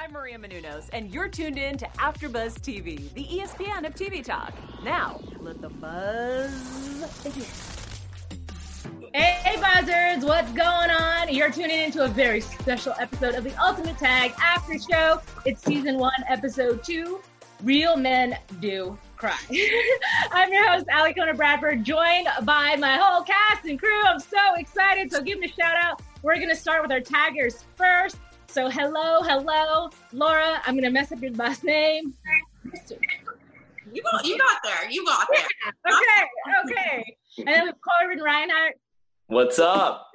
I'm Maria Menounos, and you're tuned in to AfterBuzz TV, the ESPN of TV talk. Now, let the buzz begin. Hey, buzzers, what's going on? You're tuning into a very special episode of the Ultimate Tag After Show. It's season one, episode two. Real men do cry. I'm your host, Ali Kona Bradford, joined by my whole cast and crew. I'm so excited. So give me a shout out. We're going to start with our taggers first. So hello, hello, Laura. I'm going to mess up your last name. You got, you got there. You got there. Okay, okay. And then with Corbin Reinhardt. What's up?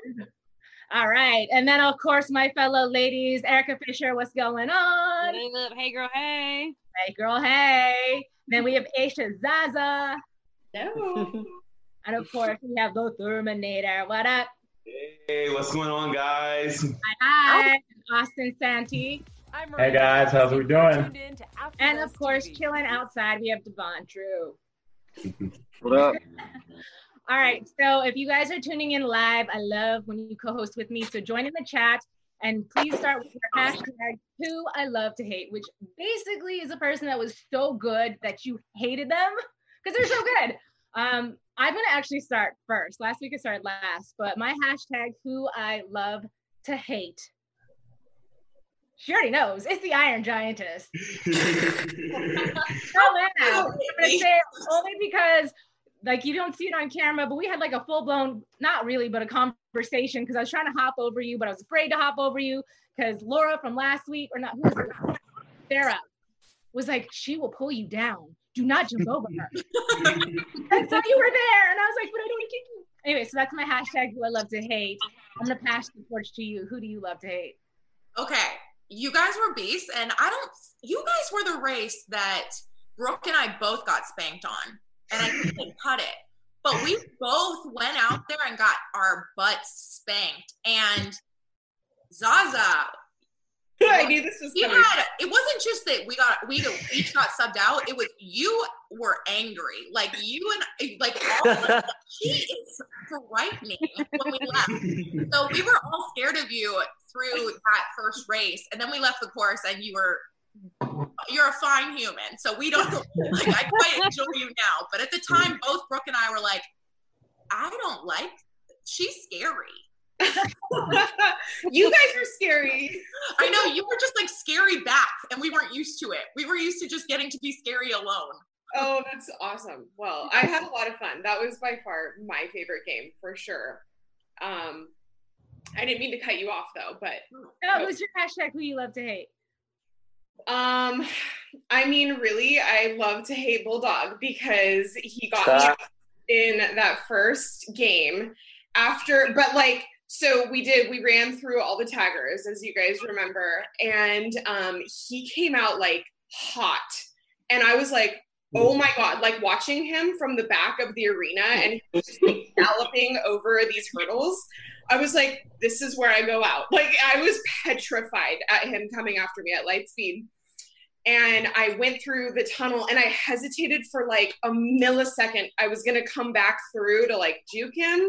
All right. And then, of course, my fellow ladies, Erica Fisher, what's going on? Hey, girl, hey. Hey, girl, hey. Then we have Aisha Zaza. No. And of course, we have the Terminator. What up? Hey, what's going on, guys? Hi, hi. Austin Santee. I'm Hey guys, how's we doing? Tuned in to AfterBuzz And of course, TV. chilling outside, we have Devon True. What up? All right. So if you guys are tuning in live, I love when you co-host with me. So join in the chat and please start with your hashtag who I love to hate, which basically is a person that was so good that you hated them because they're so good. Um, I'm gonna actually start first. Last week I started last, but my hashtag who I love to hate. She already knows. It's the Iron Giantess. Oh, man. I'm gonna say only because like you don't see it on camera, but we had like a full blown, not really, but a conversation because I was trying to hop over you, but I was afraid to hop over you because Laura from last week, or not, who was it? Sarah was like, she will pull you down. Do not jump over her. and so you were there, and I was like, but I don't want to kick you. Anyway, so that's my hashtag who I love to hate. I'm gonna pass the torch to you. Who do you love to hate? Okay. You guys were beasts, and I don't. You guys were the race that Brooke and I both got spanked on, and I couldn't cut it. But we both went out there and got our butts spanked. And Zaza, I knew this was he coming. had. It wasn't just that we got we each got subbed out. It was you were angry, like you and like all. she is frightening when we left. So we were all scared of you through that first race, and then we left the course, and you were you're a fine human. So we don't like I quite enjoy you now, but at the time, both Brooke and I were like, I don't like. She's scary. you guys were scary. I know you were just like scary back, and we weren't used to it. We were used to just getting to be scary alone. Oh, that's awesome. Well, I had a lot of fun. That was by far my favorite game for sure. Um, I didn't mean to cut you off though, but No, who's your hashtag who you love to hate? um, I mean, really, I love to hate Bulldog because he got me in that first game after but like so we did we ran through all the taggers as you guys remember and um he came out like hot. And i was like oh my god like watching him from the back of the arena and he was just like galloping over these hurdles i was like this is where i go out like i was petrified at him coming after me at light speed and I went through the tunnel and I hesitated for like a millisecond. I was gonna come back through to like juke him.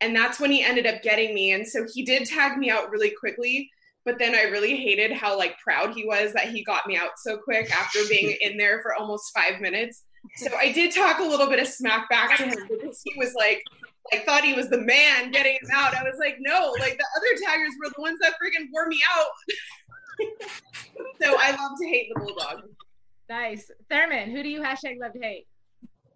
And that's when he ended up getting me. And so he did tag me out really quickly. But then I really hated how like proud he was that he got me out so quick after being in there for almost five minutes. So I did talk a little bit of smack back to him because he was like, like thought he was the man getting him out. I was like, no, like the other taggers were the ones that freaking wore me out. so I love to hate the bulldog. Nice. Thurman, who do you hashtag love to hate?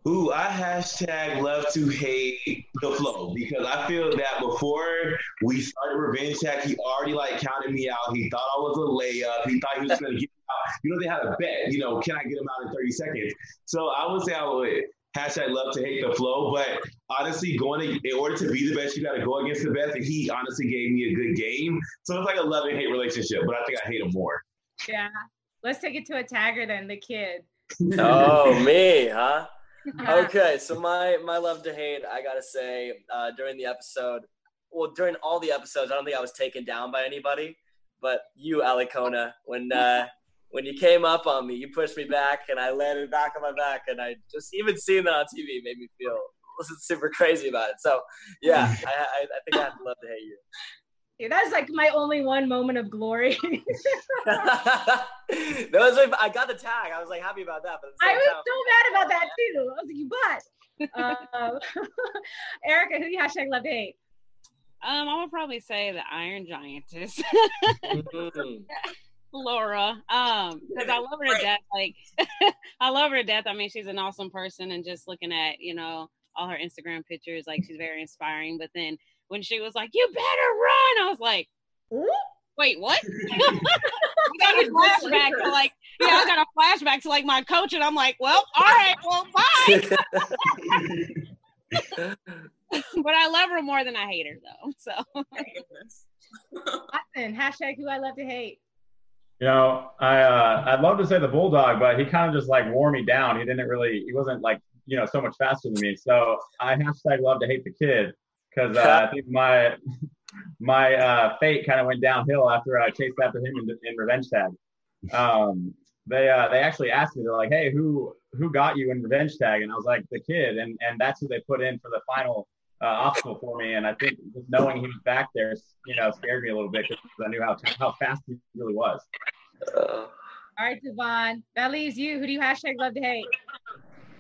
Ooh, I hashtag love to hate the flow because I feel that before we started Revenge Tag, he already like counted me out. He thought I was a layup. He thought he was gonna get out. You know, they had a bet, you know, can I get him out in 30 seconds? So I would say I would hashtag love to hate the flow. But honestly, going to, in order to be the best, you gotta go against the best. And he honestly gave me a good game. So it's like a love and hate relationship, but I think I hate him more. Yeah. Let's take it to a tagger then, the kid. oh, me, huh? Okay, so my my love to hate, I gotta say, uh, during the episode, well, during all the episodes, I don't think I was taken down by anybody, but you, Alicona, when uh, when you came up on me, you pushed me back, and I landed back on my back, and I just even seeing that on TV made me feel super crazy about it. So yeah, I, I, I think I have to love to hate you. Yeah, that's like my only one moment of glory. that was like, I got the tag. I was like happy about that. But I was time- so mad about that too. I was like, you butt. Uh, Erica, who do you hashtag love to hate? Um, I would probably say the Iron Giantess, Mhm. Laura. Um, because I love her to death. Like, I love her to death. I mean, she's an awesome person, and just looking at you know all her Instagram pictures, like she's very inspiring. But then when she was like, "You better run," I was like, "Wait, what?" I got a flashback to like, yeah, I got a flashback to like my coach, and I'm like, "Well, all right, well, bye." but I love her more than I hate her, though. So. Austin, hashtag who I love to hate. You know, I uh, I'd love to say the bulldog, but he kind of just like wore me down. He didn't really, he wasn't like you know so much faster than me. So I hashtag love to hate the kid because uh, I think my my uh, fate kind of went downhill after I chased after him in, in Revenge Tag. Um, they uh, they actually asked me, they're like, hey, who who got you in Revenge Tag? And I was like, the kid, and and that's who they put in for the final uh, obstacle for me. And I think just knowing he was back there, you know, scared me a little bit because I knew how how fast he really was. All right, Devon. That leaves you. Who do you hashtag love to hate?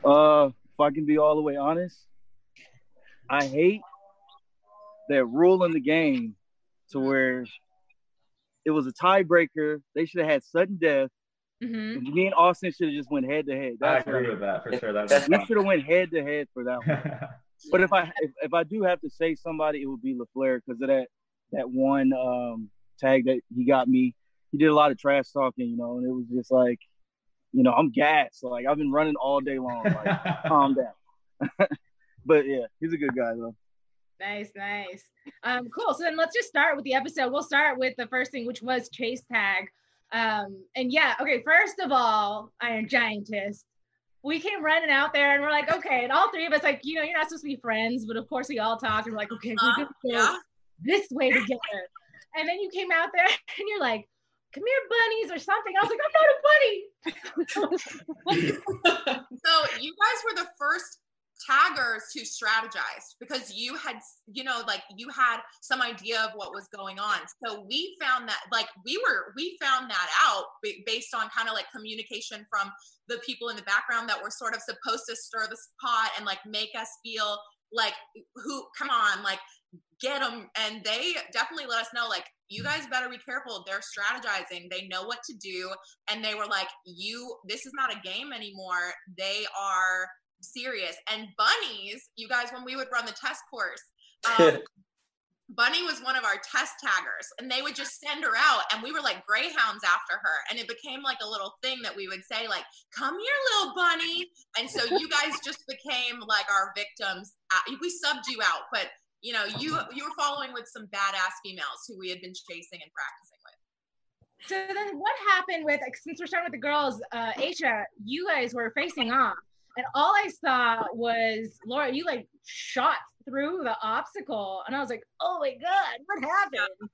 Uh, if I can be all the way honest, I hate that rule in the game to where it was a tiebreaker. They should have had sudden death. Mm-hmm. And me and Austin should have just went head to head. I agree with that for sure. That We should have went head to head for that one. But if I if, if I do have to say somebody, it would be LaFleur because of that that one um, tag that he got me. He did a lot of trash talking, you know, and it was just like, you know, I'm gassed. Like I've been running all day long. Like, calm down. but yeah, he's a good guy though. Nice, nice. Um, cool. So then let's just start with the episode. We'll start with the first thing, which was chase tag. Um, and yeah, okay, first of all, Iron Giantess. We came running out there and we're like, okay, and all three of us, like, you know, you're not supposed to be friends, but of course we all talked and we're like, okay, we're Uh, gonna go this way together. And then you came out there and you're like, come here, bunnies, or something. I was like, I'm not a bunny. So you guys were the first taggers who strategized because you had you know like you had some idea of what was going on. So we found that like we were we found that out ba- based on kind of like communication from the people in the background that were sort of supposed to stir the pot and like make us feel like who come on like get them and they definitely let us know like you mm. guys better be careful. They're strategizing. They know what to do. And they were like you this is not a game anymore. They are serious. And bunnies you guys when we would run the test course um, bunny was one of our test taggers and they would just send her out and we were like greyhounds after her and it became like a little thing that we would say like come here little bunny. And so you guys just became like our victims. Uh, we subbed you out but you know you you were following with some badass females who we had been chasing and practicing with. So then what happened with like since we're starting with the girls, uh Aisha, you guys were facing off. And all I saw was Laura, you like shot through the obstacle. And I was like, oh my God, what happened?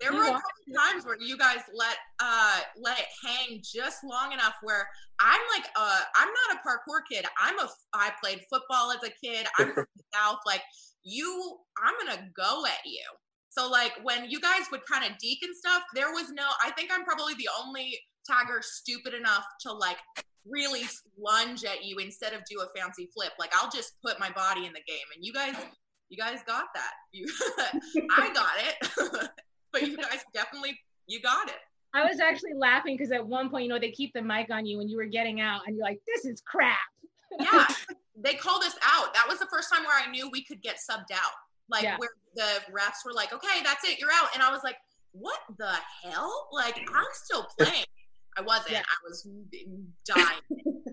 There were a couple times where you guys let uh let it hang just long enough where I'm like uh I'm not a parkour kid. I'm a I played football as a kid. I'm from the south. Like you, I'm gonna go at you. So like when you guys would kind of deke and stuff, there was no. I think I'm probably the only tagger stupid enough to like really lunge at you instead of do a fancy flip. Like I'll just put my body in the game, and you guys, you guys got that. You, I got it, but you guys definitely you got it. I was actually laughing because at one point, you know, they keep the mic on you when you were getting out, and you're like, this is crap. Yeah, they called us out. That was the first time where I knew we could get subbed out. Like Yeah. where the refs were like, "Okay, that's it, you're out," and I was like, "What the hell?" Like I'm still playing. I wasn't. Yeah. I was dying.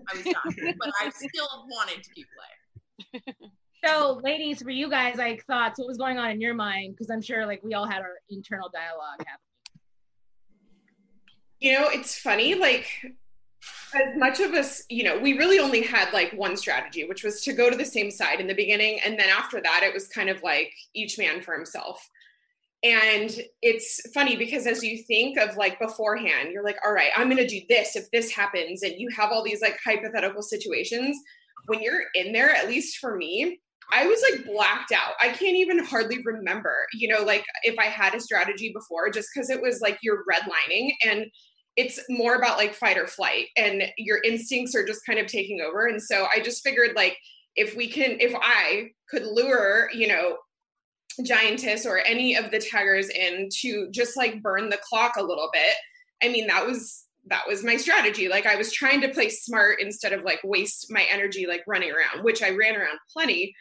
I was dying, but I still wanted to keep playing. So, ladies, for you guys, like thoughts, what was going on in your mind? Because I'm sure like we all had our internal dialogue happen. You know, it's funny, like as much of us, you know, we really only had like one strategy, which was to go to the same side in the beginning. And then after that, it was kind of like each man for himself. And it's funny because as you think of like beforehand, you're like, all right, I'm going to do this if this happens. And you have all these like hypothetical situations. When you're in there, at least for me, I was like blacked out. I can't even hardly remember, you know, like if I had a strategy before, just because it was like you're redlining and it's more about like fight or flight and your instincts are just kind of taking over. And so I just figured like if we can, if I could lure, you know, giantess or any of the taggers in to just like burn the clock a little bit. I mean, that was that was my strategy. Like I was trying to play smart instead of like waste my energy like running around, which I ran around plenty.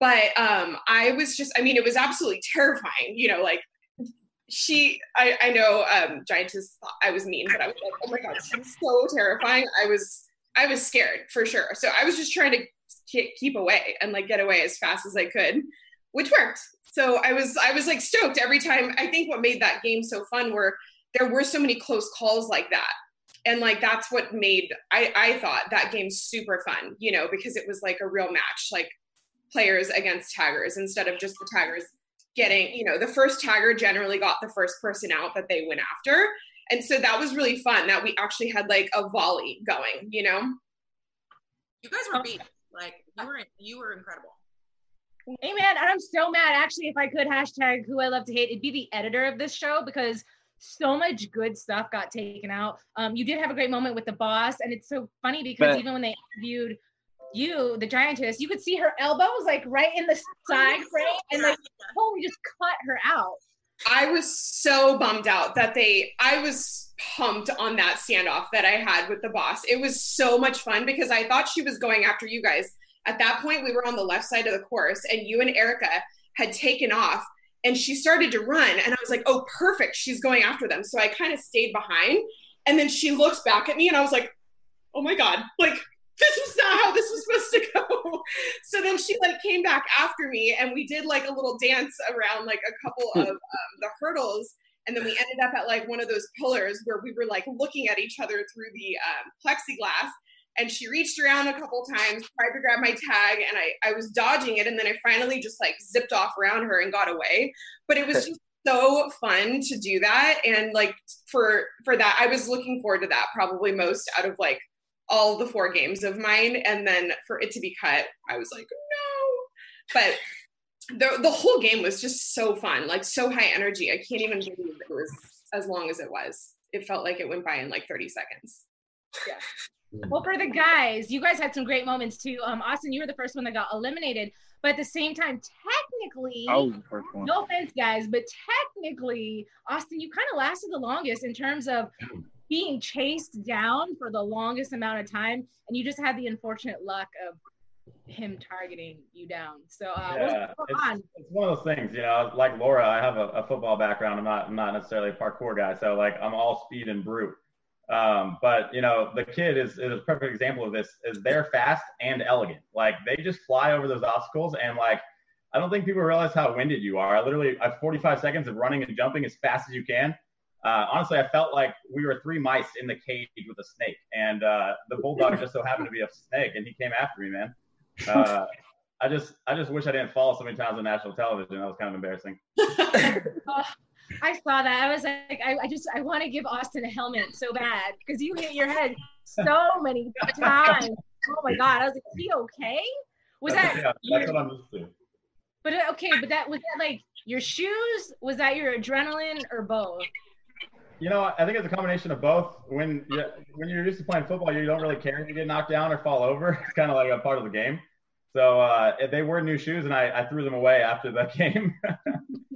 But um I was just I mean it was absolutely terrifying, you know, like she I, I know um giantess thought I was mean, but I was like, oh my god, she's so terrifying. I was I was scared for sure. So I was just trying to keep away and like get away as fast as I could, which worked. So I was I was like stoked every time. I think what made that game so fun were there were so many close calls like that. And like that's what made I, I thought that game super fun you know because it was like a real match like players against taggers instead of just the taggers getting you know the first tagger generally got the first person out that they went after. And so that was really fun that we actually had like a volley going you know? You guys were beat. Like you were you were incredible Hey man, I'm so mad. Actually, if I could hashtag who I love to hate, it'd be the editor of this show because so much good stuff got taken out. Um, you did have a great moment with the boss, and it's so funny because but, even when they interviewed you, the giantess, you could see her elbows like right in the side frame, and like holy, just cut her out. I was so bummed out that they. I was pumped on that standoff that I had with the boss. It was so much fun because I thought she was going after you guys. At that point, we were on the left side of the course, and you and Erica had taken off and she started to run and i was like oh perfect she's going after them. So i kind of stayed behind and then she looks back at me and i was like oh my god like this was not how this was supposed to go. So then she like came back after me and we did like a little dance around like a couple of um, the hurdles and then we ended up at like one of those pillars where we were like looking at each other through the um, plexiglass and she reached around a couple times, tried to grab my tag, and I, I was dodging it. And then I finally just like zipped off around her and got away. But it was just so fun to do that. And like for for that, I was looking forward to that probably most out of like all the four games of mine. And then for it to be cut, I was like, no. But the the whole game was just so fun, like so high energy. I can't even believe it was as long as it was. It felt like it went by in like 30 seconds. Yeah. Well, for the guys, you guys had some great moments too. Um, Austin, you were the first one that got eliminated, but at the same time, technically, no offense, guys, but technically, Austin, you kind of lasted the longest in terms of being chased down for the longest amount of time, and you just had the unfortunate luck of him targeting you down. So uh, yeah, it's, it's, one of those things, you know. Like Laura, I have a, a, football background. I'm not, I'm not necessarily a parkour guy, so like I'm all speed and brute. Um, but you know, the kid is, is a perfect example of this. Is they're fast and elegant. Like they just fly over those obstacles, and like I don't think people realize how winded you are. I literally, I have 45 seconds of running and jumping as fast as you can. Uh, honestly, I felt like we were three mice in the cage with a snake, and uh, the bulldog just so happened to be a snake, and he came after me, man. Uh, I just, I just wish I didn't fall so many times on national television. That was kind of embarrassing. I saw that. I was like, I, I just, I want to give Austin a helmet so bad because you hit your head so many times. Oh my god! I was like, is he okay? Was that's, that? Yeah, that's what I'm used to. But uh, okay, but that was that like your shoes? Was that your adrenaline or both? You know, I think it's a combination of both. When you, when you're used to playing football, you don't really care if you get knocked down or fall over. It's kind of like a part of the game. So uh, they were new shoes, and I, I threw them away after that game.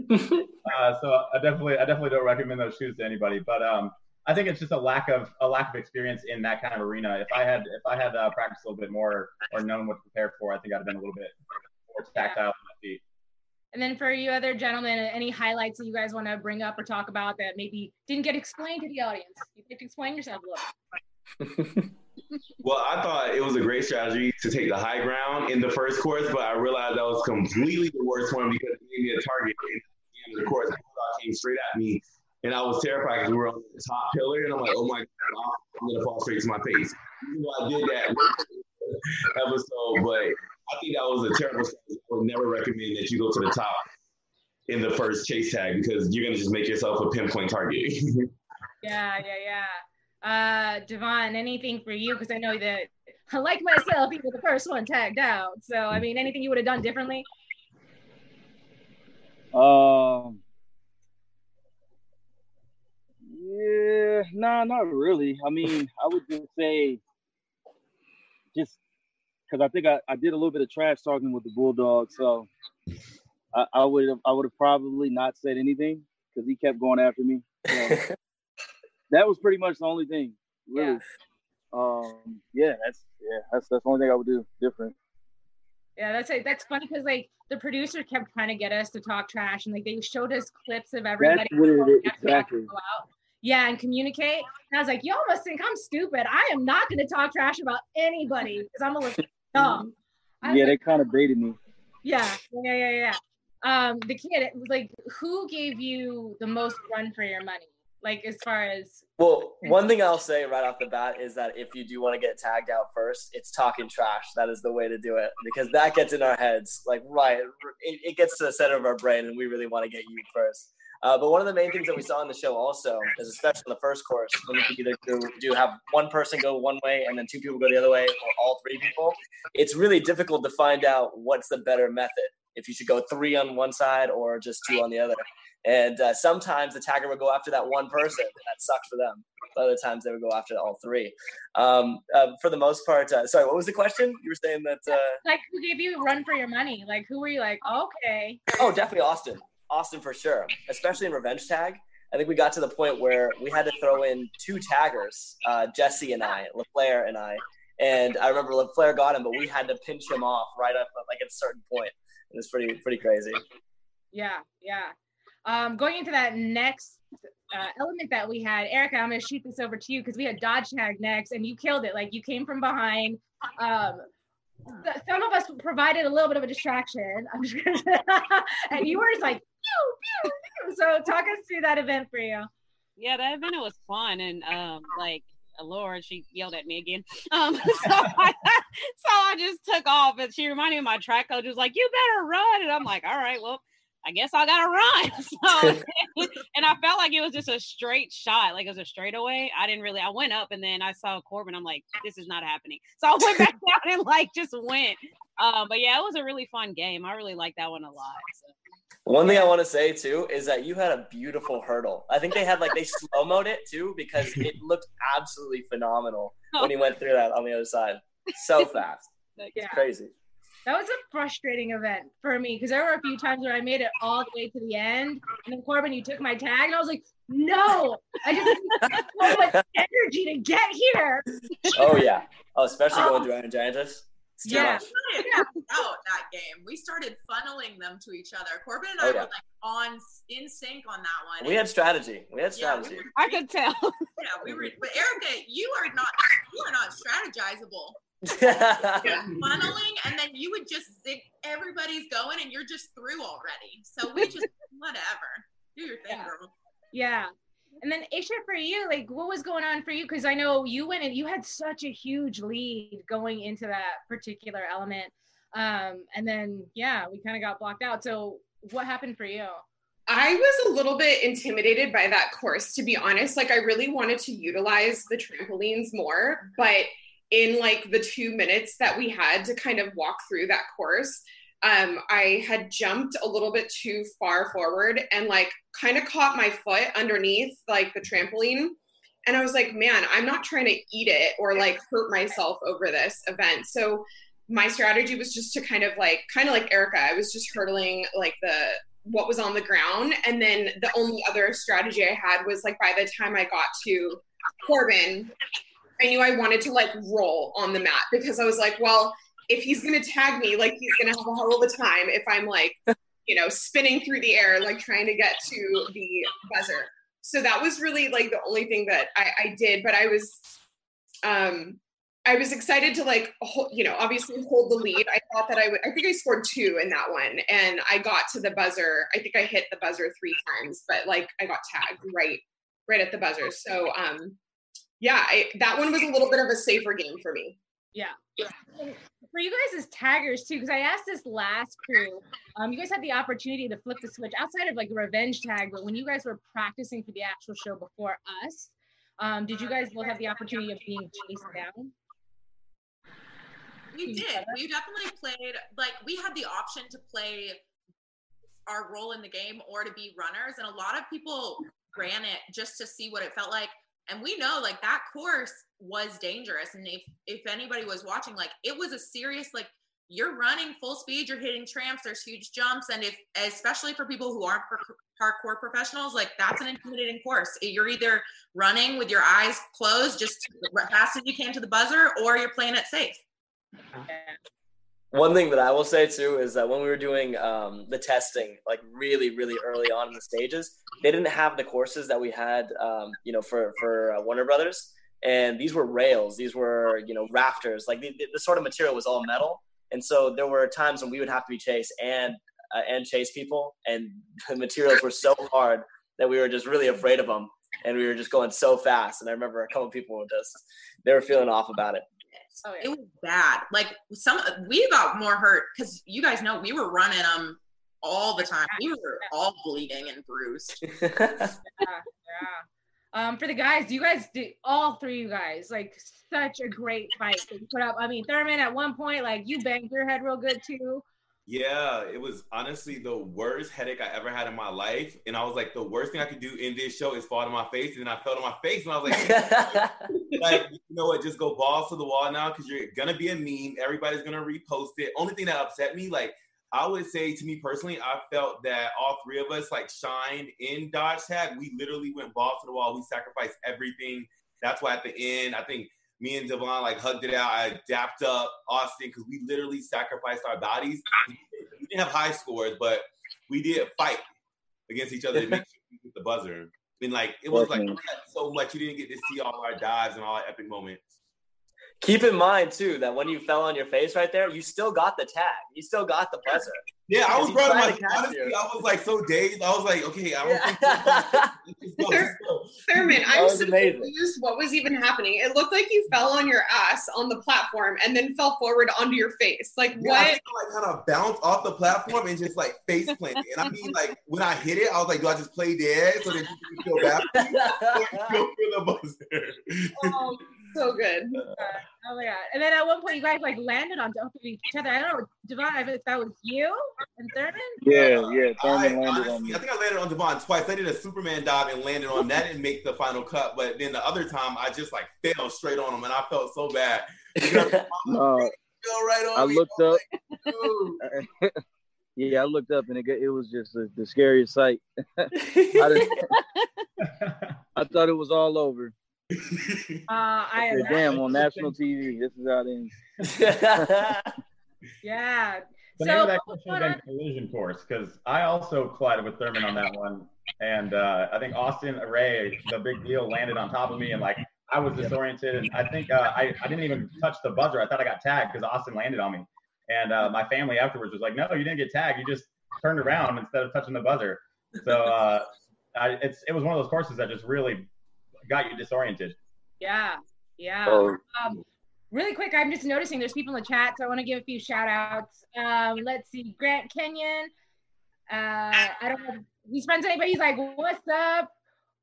uh, so I definitely I definitely don't recommend those shoes to anybody. But um, I think it's just a lack of a lack of experience in that kind of arena. If I had if I had uh, practiced a little bit more or known what to prepare for, I think I'd have been a little bit more tactile on my feet. And then for you other gentlemen, any highlights that you guys want to bring up or talk about that maybe didn't get explained to the audience? You can explain yourself a little. well, I thought it was a great strategy to take the high ground in the first course, but I realized that was completely the worst one because it gave me a target of the course, came straight at me, and I was terrified because we were on the top pillar, and I'm like, oh my god, I'm gonna fall straight to my face. Even though I did that episode, but I think that was a terrible strategy. I would never recommend that you go to the top in the first chase tag because you're gonna just make yourself a pinpoint target. yeah, yeah, yeah. Uh, Devon, anything for you? Because I know that like myself, you were the first one tagged out. So, I mean, anything you would have done differently? Um. Yeah, no, nah, not really. I mean, I would just say, just because I think I, I did a little bit of trash talking with the bulldog, so I, I would have I would have probably not said anything because he kept going after me. So that was pretty much the only thing, really. Yeah. Um, yeah, that's yeah, that's that's the only thing I would do different. Yeah, that's like that's funny because like the producer kept trying to get us to talk trash and like they showed us clips of everybody. That's what it is, exactly. Yeah, and communicate. And I was like, you almost think I'm stupid. I am not going to talk trash about anybody because I'm gonna look dumb. yeah, like, they kind of baited me. Yeah, yeah, yeah, yeah. Um, the kid, it was like, who gave you the most run for your money? Like as far as well, one thing I'll say right off the bat is that if you do want to get tagged out first, it's talking trash. That is the way to do it because that gets in our heads. Like right, it, it gets to the center of our brain, and we really want to get you first. Uh, but one of the main things that we saw in the show also is, especially in the first course, when you either do, do have one person go one way and then two people go the other way, or all three people, it's really difficult to find out what's the better method. If you should go three on one side or just two on the other. And uh, sometimes the tagger would go after that one person, and that sucked for them. But other times they would go after all three. Um, uh, for the most part, uh, sorry, what was the question? You were saying that. Uh like, who gave you a run for your money? Like, who were you like, okay? Oh, definitely Austin. Austin for sure, especially in Revenge Tag. I think we got to the point where we had to throw in two taggers, uh, Jesse and I, LaFleur and I. And I remember LaFleur got him, but we had to pinch him off right up like at a certain point. It was pretty pretty crazy. Yeah, yeah. Um, going into that next uh, element that we had, Erica, I'm gonna shoot this over to you because we had dodge tag next, and you killed it. Like you came from behind. Um, some of us provided a little bit of a distraction. I'm just gonna, and you were just like, pew, pew, pew. so talk us through that event for you. Yeah, that event was fun, and um, like Laura, she yelled at me again. Um, so I, so I just took off, and she reminded me my track coach was like, "You better run," and I'm like, "All right, well." I guess I gotta run. So, and I felt like it was just a straight shot, like it was a straightaway. I didn't really. I went up and then I saw Corbin. I'm like, this is not happening. So I went back down and like just went. Um, but yeah, it was a really fun game. I really like that one a lot. So. One thing I want to say too is that you had a beautiful hurdle. I think they had like they slow mode it too because it looked absolutely phenomenal oh. when he went through that on the other side. So fast. It's yeah. crazy that was a frustrating event for me because there were a few times where I made it all the way to the end, and then Corbin, you took my tag, and I was like, "No, I just have so much energy to get here." Oh yeah, oh especially going through oh. Iron Giantess. Yeah, yeah. out that game. We started funneling them to each other. Corbin and I oh, yeah. were like on in sync on that one. We had strategy. We had strategy. Yeah, we were, I could tell. Yeah, we were. But Erica, you are not. You are not strategizable yeah. funneling, and then you would just zig. Everybody's going, and you're just through already. So we just whatever. Do your thing, yeah. girl. Yeah. And then Aisha, for you, like, what was going on for you? Because I know you went and you had such a huge lead going into that particular element. Um, and then yeah, we kind of got blocked out. So what happened for you? I was a little bit intimidated by that course, to be honest. Like, I really wanted to utilize the trampolines more, but in like the two minutes that we had to kind of walk through that course, um, I had jumped a little bit too far forward and like kind of caught my foot underneath like the trampoline. And I was like, man, I'm not trying to eat it or like hurt myself over this event. So my strategy was just to kind of like, kind of like Erica, I was just hurdling like the, what was on the ground. And then the only other strategy I had was like by the time I got to Corbin, I knew I wanted to like roll on the mat because I was like, well, if he's gonna tag me, like he's gonna have a hell of a time if I'm like, you know, spinning through the air, like trying to get to the buzzer. So that was really like the only thing that I, I did. But I was, um, I was excited to like, hold, you know, obviously hold the lead. I thought that I would. I think I scored two in that one, and I got to the buzzer. I think I hit the buzzer three times, but like I got tagged right, right at the buzzer. So um, yeah, I, that one was a little bit of a safer game for me. Yeah. For you guys as taggers too, because I asked this last crew, um, you guys had the opportunity to flip the switch outside of like a revenge tag, but when you guys were practicing for the actual show before us, um, did you guys both have the opportunity of being chased down? We did. We definitely played. Like we had the option to play our role in the game or to be runners, and a lot of people ran it just to see what it felt like. And we know like that course was dangerous. And if if anybody was watching, like it was a serious like you're running full speed, you're hitting tramps, there's huge jumps, and if especially for people who aren't parkour professionals, like that's an intimidating course. You're either running with your eyes closed, just as fast as you can to the buzzer, or you're playing it safe. Uh-huh. One thing that I will say too is that when we were doing um, the testing, like really, really early on in the stages, they didn't have the courses that we had, um, you know, for for uh, Warner Brothers, and these were rails, these were you know rafters, like the, the sort of material was all metal, and so there were times when we would have to be chased and uh, and chase people, and the materials were so hard that we were just really afraid of them, and we were just going so fast. And I remember a couple of people were just they were feeling off about it. Oh, yeah. It was bad. Like some, we got more hurt because you guys know we were running them all the time. We were all bleeding and bruised. yeah, yeah. Um, for the guys, you guys did all three you guys like such a great fight that you put up. I mean, Thurman at one point, like you banged your head real good too. Yeah, it was honestly the worst headache I ever had in my life. And I was like, the worst thing I could do in this show is fall to my face. And then I fell to my face and I was like, like, you know what, just go balls to the wall now because you're gonna be a meme. Everybody's gonna repost it. Only thing that upset me, like I would say to me personally, I felt that all three of us like shined in Dodge Tag. We literally went balls to the wall. We sacrificed everything. That's why at the end, I think me and Devon like hugged it out. I dapped up Austin because we literally sacrificed our bodies. We didn't have high scores, but we did fight against each other to make sure we get the buzzer. And like it was like so much you didn't get to see all our dives and all our epic moments. Keep in mind too that when you fell on your face right there, you still got the tag. You still got the buzzer. Yeah, I was bro. Like, honestly, you. I was like so dazed. I was like, okay, I don't yeah. think. Thurman, I'm so confused. What was even happening? It looked like you fell on your ass on the platform and then fell forward onto your face. Like yeah, what? I like kind of bounced off the platform and just like face planted. And I mean, like when I hit it, I was like, do I just play dead so that you can feel bad? Go for the buzzer. Oh so good. Uh, oh my god! And then at one point, you guys like landed on top of each other. I don't know, Devon, if that was you and Thurman. Yeah, yeah, Thurman landed honestly, on me. I think I landed on Devon twice. I did a Superman dive and landed on that. Didn't make the final cut, but then the other time, I just like fell straight on him, and I felt so bad. uh, right I looked up. yeah, I looked up and it, it was just a, the scariest sight. I, I thought it was all over. Uh, I said, damn on national TV. This is how it ends. yeah. The so, name of that question is collision course because I also collided with Thurman on that one, and uh, I think Austin Array, the big deal, landed on top of me, and like I was disoriented, and I think uh, I I didn't even touch the buzzer. I thought I got tagged because Austin landed on me, and uh, my family afterwards was like, "No, you didn't get tagged. You just turned around instead of touching the buzzer." So uh, I, it's it was one of those courses that just really got you disoriented. Yeah, yeah. Oh. Um, really quick, I'm just noticing there's people in the chat, so I want to give a few shout outs. Um, let's see, Grant Kenyon. Uh, I don't know if he spends anybody. He's like, "What's up?"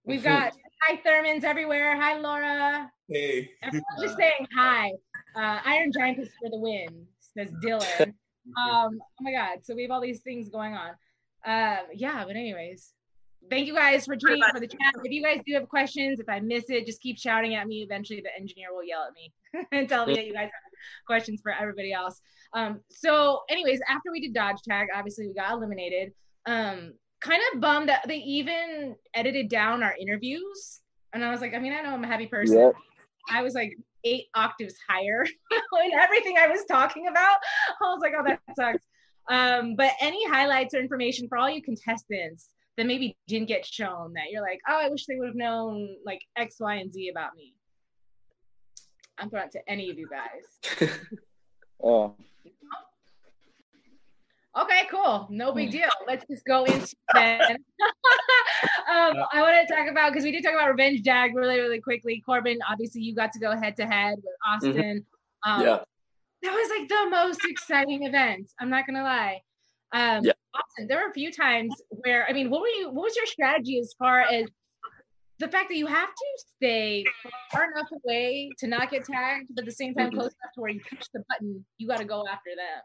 We've got hi Thurmans everywhere. Hi Laura. Hey. Everyone's just saying hi. Uh, Iron Giantess for the win, says Dylan. Um, oh my God. So we have all these things going on. Uh, yeah, but anyways, thank you guys for tuning in for the chat. If you guys do have questions, if I miss it, just keep shouting at me. Eventually, the engineer will yell at me and tell me that you guys have questions for everybody else. Um, so, anyways, after we did dodge tag, obviously we got eliminated. Um, kind of bummed that they even edited down our interviews. And I was like, I mean, I know I'm a happy person. Yep. I was like eight octaves higher in everything I was talking about. I was like, oh, that sucks. Um, but any highlights or information for all you contestants that maybe didn't get shown that you're like, oh, I wish they would have known like X, Y, and Z about me? I'm throwing it to any of you guys. oh. Okay, cool. No big deal. Let's just go into then. um, I want to talk about because we did talk about Revenge Tag really, really quickly. Corbin, obviously, you got to go head to head with mm-hmm. Austin. Mm-hmm. Um, yeah. That was like the most exciting event. I'm not gonna lie. Um, yeah. Austin, there were a few times where I mean, what were you? What was your strategy as far as the fact that you have to stay far enough away to not get tagged, but at the same time close enough to where you push the button, you got to go after them.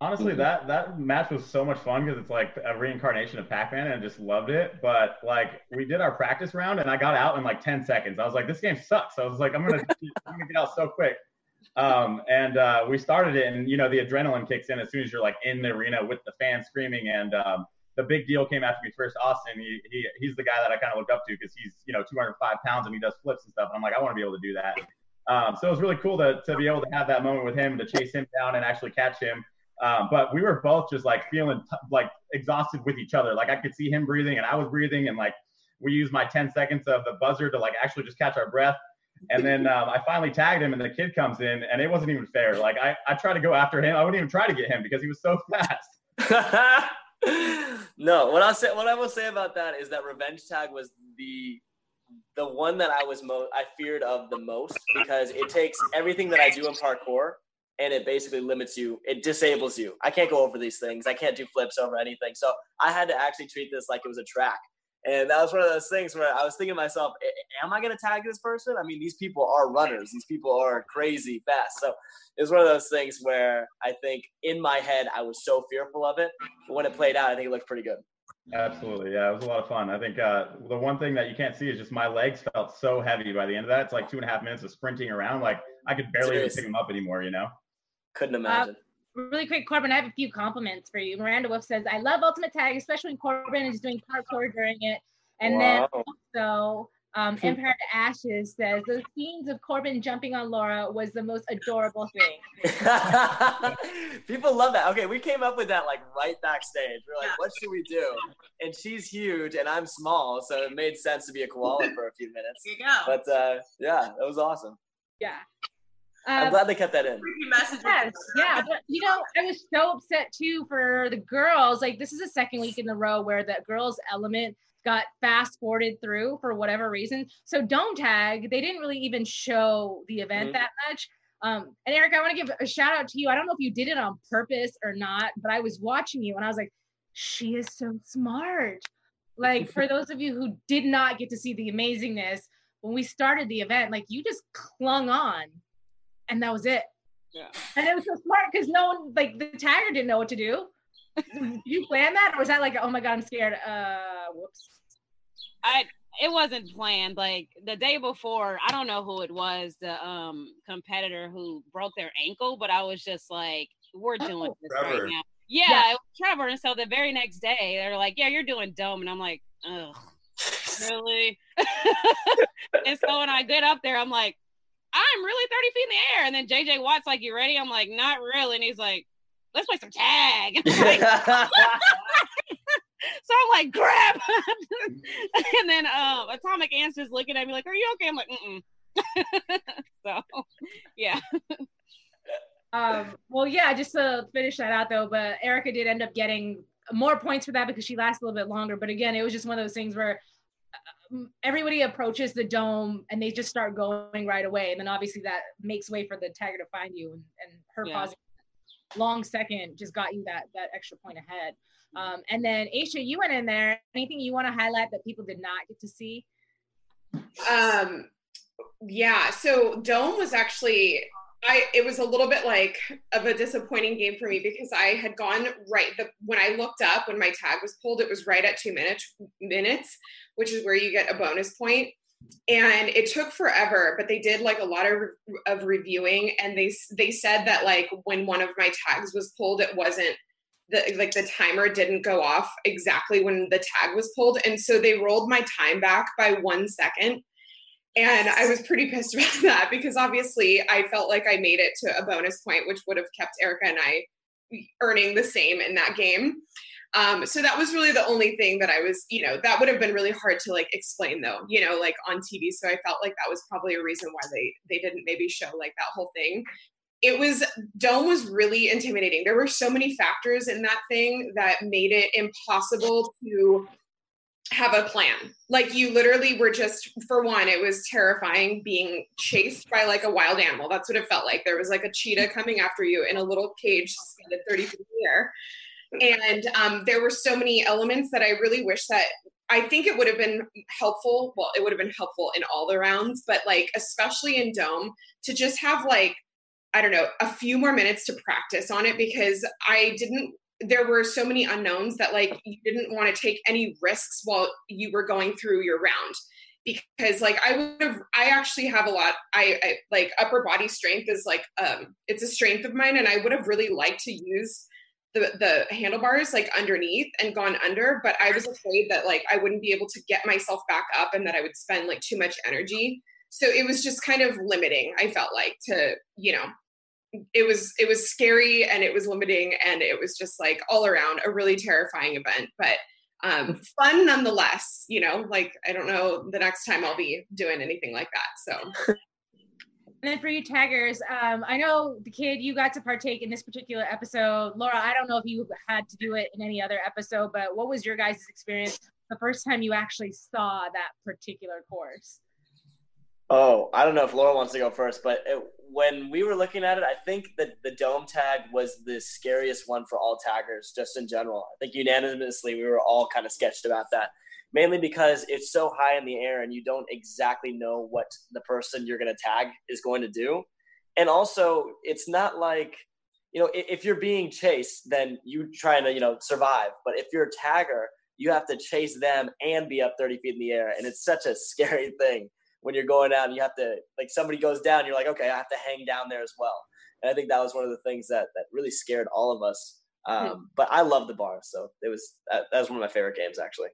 Honestly, that that match was so much fun because it's like a reincarnation of Pac-Man, and I just loved it. But like, we did our practice round, and I got out in like 10 seconds. I was like, this game sucks. I was like, I'm gonna I'm gonna get out so quick. Um, and uh, we started it, and you know, the adrenaline kicks in as soon as you're like in the arena with the fans screaming. And um, the big deal came after me first. Austin, he, he he's the guy that I kind of look up to because he's you know 205 pounds and he does flips and stuff. And I'm like, I want to be able to do that. Um, so it was really cool to to be able to have that moment with him, to chase him down and actually catch him. Um, but we were both just like feeling t- like exhausted with each other. Like I could see him breathing and I was breathing, and like we used my 10 seconds of the buzzer to like actually just catch our breath. And then um, I finally tagged him, and the kid comes in, and it wasn't even fair. Like I, I tried to go after him. I wouldn't even try to get him because he was so fast. no, what I'll say, what I will say about that is that revenge tag was the the one that I was most I feared of the most because it takes everything that I do in parkour and it basically limits you. It disables you. I can't go over these things. I can't do flips over anything. So I had to actually treat this like it was a track. And that was one of those things where I was thinking to myself, am I going to tag this person? I mean, these people are runners. These people are crazy fast. So it was one of those things where I think in my head, I was so fearful of it. But when it played out, I think it looked pretty good. Absolutely. Yeah, it was a lot of fun. I think uh, the one thing that you can't see is just my legs felt so heavy by the end of that. It's like two and a half minutes of sprinting around. Like I could barely even pick them up anymore, you know? Couldn't imagine. Uh, really quick, Corbin, I have a few compliments for you. Miranda Wolf says, I love Ultimate Tag, especially when Corbin is doing parkour during it. And wow. then also, um, Empire to Ashes says those scenes of Corbin jumping on Laura was the most adorable thing. People love that. Okay, we came up with that like right backstage. We're like, yeah. what should we do? And she's huge and I'm small, so it made sense to be a koala for a few minutes. There you go. But uh, yeah, that was awesome. Yeah. I'm um, glad they kept that in. Yes, yeah, but you know, I was so upset too for the girls. Like, this is the second week in a row where the girls' element got fast forwarded through for whatever reason. So Dome Tag. They didn't really even show the event mm-hmm. that much. Um, and Eric, I want to give a shout out to you. I don't know if you did it on purpose or not, but I was watching you and I was like, she is so smart. Like for those of you who did not get to see the amazingness when we started the event, like you just clung on and that was it. Yeah. And it was so smart because no one, like the tagger didn't know what to do. Did you plan that, or was that like, oh my god, I'm scared? Uh, whoops. I it wasn't planned. Like the day before, I don't know who it was, the um competitor who broke their ankle, but I was just like, we're doing oh, this Trevor. right now. Yeah, yeah, it was Trevor. And so the very next day, they're like, yeah, you're doing dumb, and I'm like, ugh, really? and so when I get up there, I'm like, I'm really 30 feet in the air. And then JJ Watt's like, You ready? I'm like, Not really. And he's like, Let's play some tag. Like, so I'm like, Grab. and then um, Atomic Ant's just looking at me like, Are you okay? I'm like, Mm so, yeah. Um, well, yeah, just to finish that out though, but Erica did end up getting more points for that because she lasted a little bit longer. But again, it was just one of those things where everybody approaches the dome and they just start going right away. And then obviously that makes way for the tagger to find you and, and her yeah. pausing long second just got you that that extra point ahead. Um, and then Aisha, you went in there. Anything you want to highlight that people did not get to see? Um, yeah. So Dome was actually I it was a little bit like of a disappointing game for me because I had gone right the when I looked up when my tag was pulled, it was right at two minutes minutes, which is where you get a bonus point. And it took forever, but they did like a lot of of reviewing, and they they said that like when one of my tags was pulled, it wasn't the like the timer didn't go off exactly when the tag was pulled, and so they rolled my time back by one second and I was pretty pissed about that because obviously I felt like I made it to a bonus point, which would have kept Erica and I earning the same in that game. Um, so that was really the only thing that I was, you know, that would have been really hard to like explain though, you know, like on TV. So I felt like that was probably a reason why they they didn't maybe show like that whole thing. It was Dome was really intimidating. There were so many factors in that thing that made it impossible to have a plan. Like you literally were just for one, it was terrifying being chased by like a wild animal. That's what it felt like. There was like a cheetah coming after you in a little cage suspended 30 feet in the air. And um, there were so many elements that I really wish that I think it would have been helpful. Well, it would have been helpful in all the rounds, but like especially in dome to just have like I don't know a few more minutes to practice on it because I didn't. There were so many unknowns that like you didn't want to take any risks while you were going through your round. Because like I would have I actually have a lot I, I like upper body strength is like um it's a strength of mine and I would have really liked to use the the handlebars like underneath and gone under but I was afraid that like I wouldn't be able to get myself back up and that I would spend like too much energy. So it was just kind of limiting I felt like to you know it was it was scary and it was limiting and it was just like all around a really terrifying event but um, fun nonetheless. You know, like I don't know the next time I'll be doing anything like that. So. And then for you taggers, um, I know the kid you got to partake in this particular episode. Laura, I don't know if you had to do it in any other episode, but what was your guys' experience the first time you actually saw that particular course? Oh, I don't know if Laura wants to go first, but it, when we were looking at it, I think that the dome tag was the scariest one for all taggers, just in general. I think unanimously we were all kind of sketched about that, mainly because it's so high in the air and you don't exactly know what the person you're going to tag is going to do. And also, it's not like, you know, if you're being chased, then you trying to, you know, survive. But if you're a tagger, you have to chase them and be up 30 feet in the air. And it's such a scary thing when you're going out and you have to like somebody goes down, you're like, okay, I have to hang down there as well. And I think that was one of the things that that really scared all of us. Um, hmm. But I love the bar, so it was that, that was one of my favorite games actually.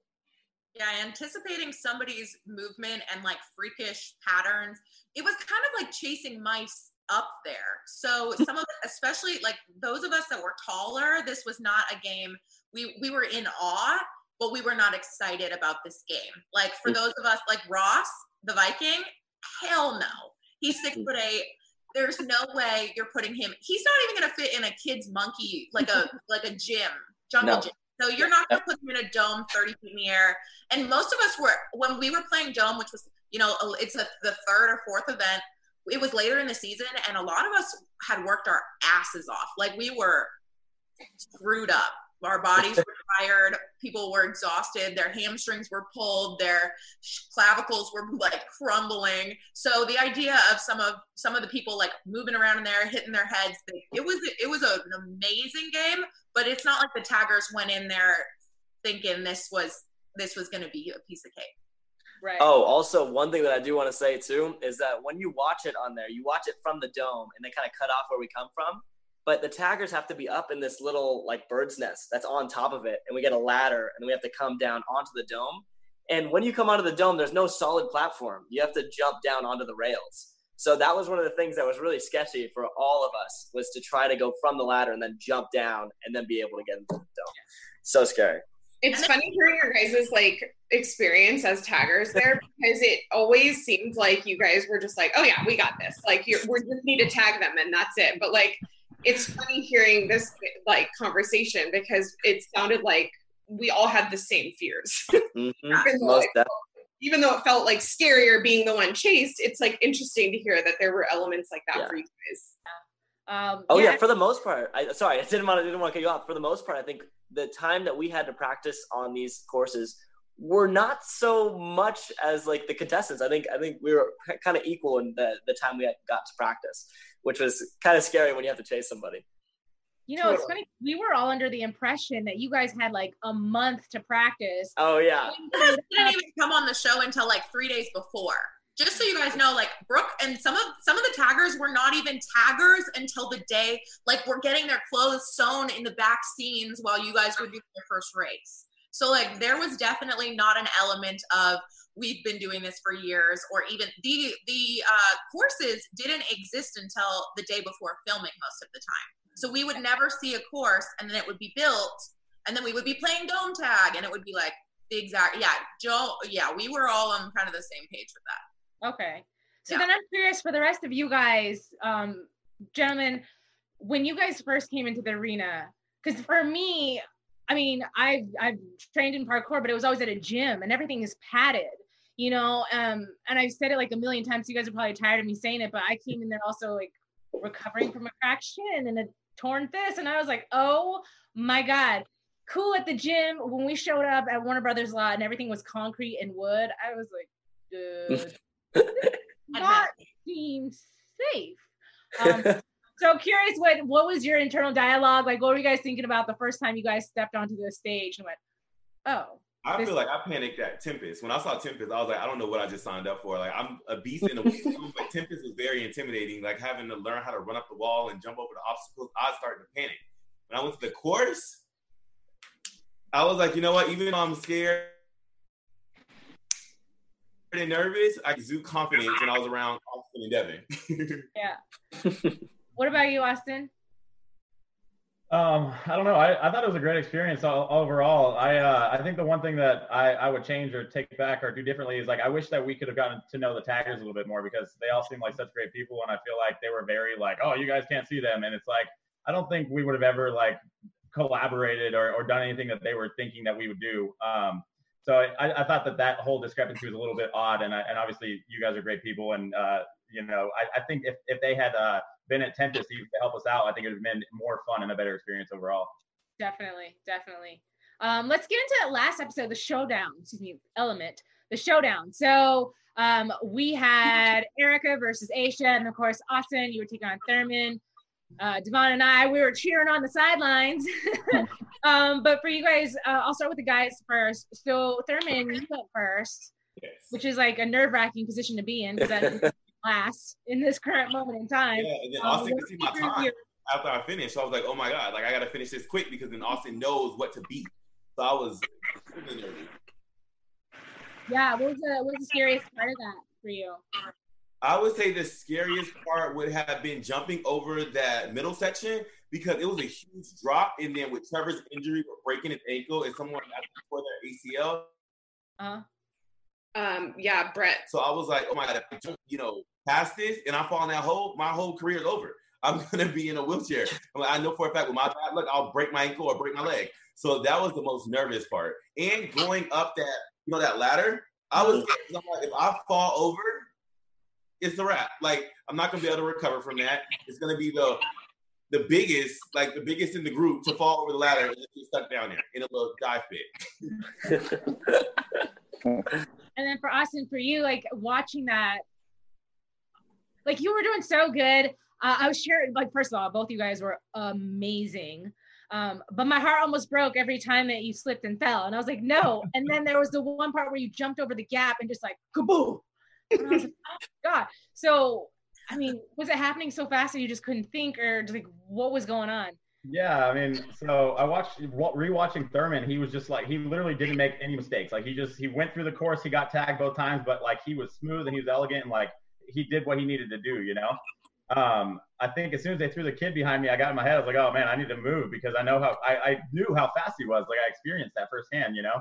Yeah, anticipating somebody's movement and like freakish patterns. It was kind of like chasing mice up there. So some of especially like those of us that were taller, this was not a game we we were in awe, but we were not excited about this game. Like for hmm. those of us like Ross, the Viking? Hell no. He's six mm-hmm. foot eight. There's no way you're putting him. He's not even gonna fit in a kid's monkey like a like a gym, jungle no. gym. So you're not gonna put him in a dome 30 feet in the air. And most of us were when we were playing dome, which was you know it's a, the third or fourth event. It was later in the season, and a lot of us had worked our asses off. Like we were screwed up our bodies were tired people were exhausted their hamstrings were pulled their clavicles were like crumbling. So the idea of some of some of the people like moving around in there hitting their heads it was it was an amazing game but it's not like the taggers went in there thinking this was this was going to be a piece of cake. Right. Oh, also one thing that I do want to say too is that when you watch it on there, you watch it from the dome and they kind of cut off where we come from but the taggers have to be up in this little like bird's nest that's on top of it and we get a ladder and we have to come down onto the dome. And when you come onto the dome there's no solid platform. You have to jump down onto the rails. So that was one of the things that was really sketchy for all of us was to try to go from the ladder and then jump down and then be able to get into the dome. So scary. It's funny hearing your guys' like experience as taggers there because it always seemed like you guys were just like, oh yeah, we got this. Like you we just need to tag them and that's it. But like it's funny hearing this like conversation because it sounded like we all had the same fears. Mm-hmm. even, though felt, even, though it felt like scarier being the one chased, it's like interesting to hear that there were elements like that yeah. for you guys. Um, oh yeah. yeah. for the most part. I sorry, I didn't want to didn't want to cut you off. For the most part, I think the time that we had to practice on these courses were not so much as like the contestants. I think I think we were kind of equal in the the time we got to practice which was kind of scary when you have to chase somebody. You know, totally. it's funny. We were all under the impression that you guys had like a month to practice. Oh yeah. didn't even come on the show until like three days before. Just so you guys know, like Brooke and some of some of the taggers were not even taggers until the day. Like we're getting their clothes sewn in the back scenes while you guys were doing your first race. So like there was definitely not an element of we've been doing this for years or even the the uh, courses didn't exist until the day before filming most of the time. So we would never see a course and then it would be built and then we would be playing dome tag and it would be like the exact yeah joe yeah we were all on kind of the same page with that. Okay. So yeah. then i'm curious for the rest of you guys um gentlemen when you guys first came into the arena because for me I mean, I've I've trained in parkour, but it was always at a gym, and everything is padded you know um and i've said it like a million times you guys are probably tired of me saying it but i came in there also like recovering from a cracked shin and a torn fist and i was like oh my god cool at the gym. When we showed up at Warner Brothers lot and everything was concrete and wood, I was like, dude, not seem safe. Um, so curious, what what was your internal dialogue like? What were you guys thinking about the first time you guys stepped onto the stage and went, oh? I feel like I panicked at Tempest. When I saw Tempest, I was like, I don't know what I just signed up for. Like, I'm a beast in a weight room, but Tempest was very intimidating. Like, having to learn how to run up the wall and jump over the obstacles, I started to panic. When I went to the course, I was like, you know what? Even though I'm scared and nervous, I exude confidence when I was around Austin and Devon. Yeah. what about you, Austin? Um, I don't know. I, I thought it was a great experience o- overall. I uh, I think the one thing that I, I would change or take back or do differently is like I wish that we could have gotten to know the taggers a little bit more because they all seem like such great people and I feel like they were very like, oh, you guys can't see them, and it's like I don't think we would have ever like collaborated or, or done anything that they were thinking that we would do. Um, so I, I thought that that whole discrepancy was a little bit odd, and I, and obviously you guys are great people, and uh, you know I, I think if, if they had uh, been at Tempest to help us out, I think it would have been more fun and a better experience overall. Definitely, definitely. Um, let's get into that last episode, the showdown. Excuse me, element, the showdown. So um, we had Erica versus Aisha, and of course Austin. You were taking on Thurman. Uh, Devon and I, we were cheering on the sidelines. um, but for you guys, uh, I'll start with the guys first. So Thurman, you went first, yes. which is like a nerve-wracking position to be in because last in this current moment in time. Yeah, and then Um, Austin what could see my time after I finished. So I was like, oh my God, like I gotta finish this quick because then Austin knows what to beat. So I was. Yeah, what was the what was the scariest part of that for you? I would say the scariest part would have been jumping over that middle section because it was a huge drop. And then with Trevor's injury or breaking his ankle and someone for their ACL. Uh, Um, yeah, Brett. So I was like, oh my God, if I jump, you know, past this and I fall in that hole, my whole career is over. I'm gonna be in a wheelchair. I'm like, I know for a fact with my bad luck, I'll break my ankle or break my leg. So that was the most nervous part. And going up that, you know, that ladder, I was I'm like, if I fall over, it's a wrap. Like I'm not gonna be able to recover from that. It's gonna be the the biggest, like the biggest in the group to fall over the ladder and just get stuck down there in a little dive pit. and then for us and for you, like watching that, like you were doing so good. Uh, I was sharing, like first of all, both you guys were amazing. Um, but my heart almost broke every time that you slipped and fell, and I was like, no. And then there was the one part where you jumped over the gap and just like kaboom. And I was like, oh god. So, I mean, was it happening so fast that you just couldn't think, or just like what was going on? Yeah, I mean, so I watched rewatching Thurman. He was just like he literally didn't make any mistakes. Like he just he went through the course. He got tagged both times, but like he was smooth and he was elegant and like he did what he needed to do. You know. Um, I think as soon as they threw the kid behind me, I got in my head. I was like, oh man, I need to move because I know how I, I knew how fast he was. Like I experienced that firsthand. You know.